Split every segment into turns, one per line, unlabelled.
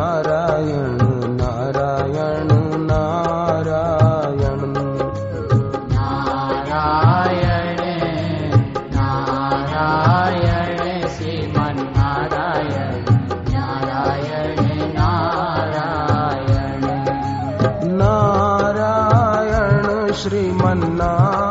नारायण नारायण
नारायण। नारायण नारायण श्रीमन्
नारायण। नारायण नारायण। नारायण
श्रीमन्ना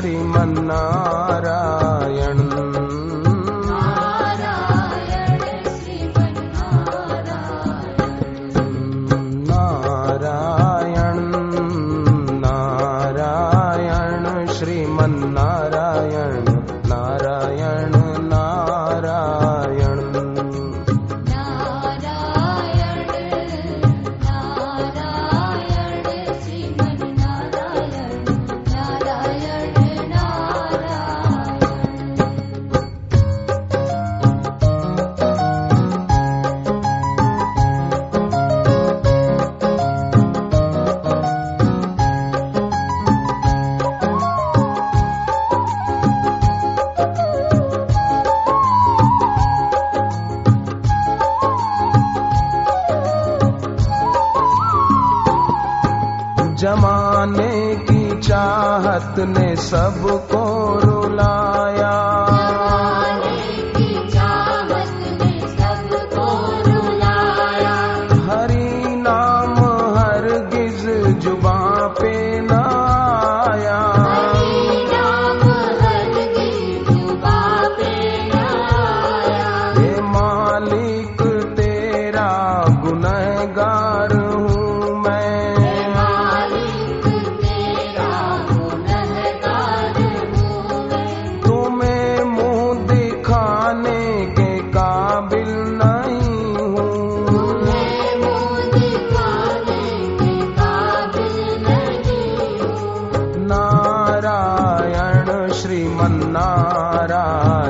ശ്രീമന്നാരായണ നാരായണ നാരായണ ശ്രീമന്നാരായണ
जमाने की चाहत ने सबको रो श्रीमन्नारायणम्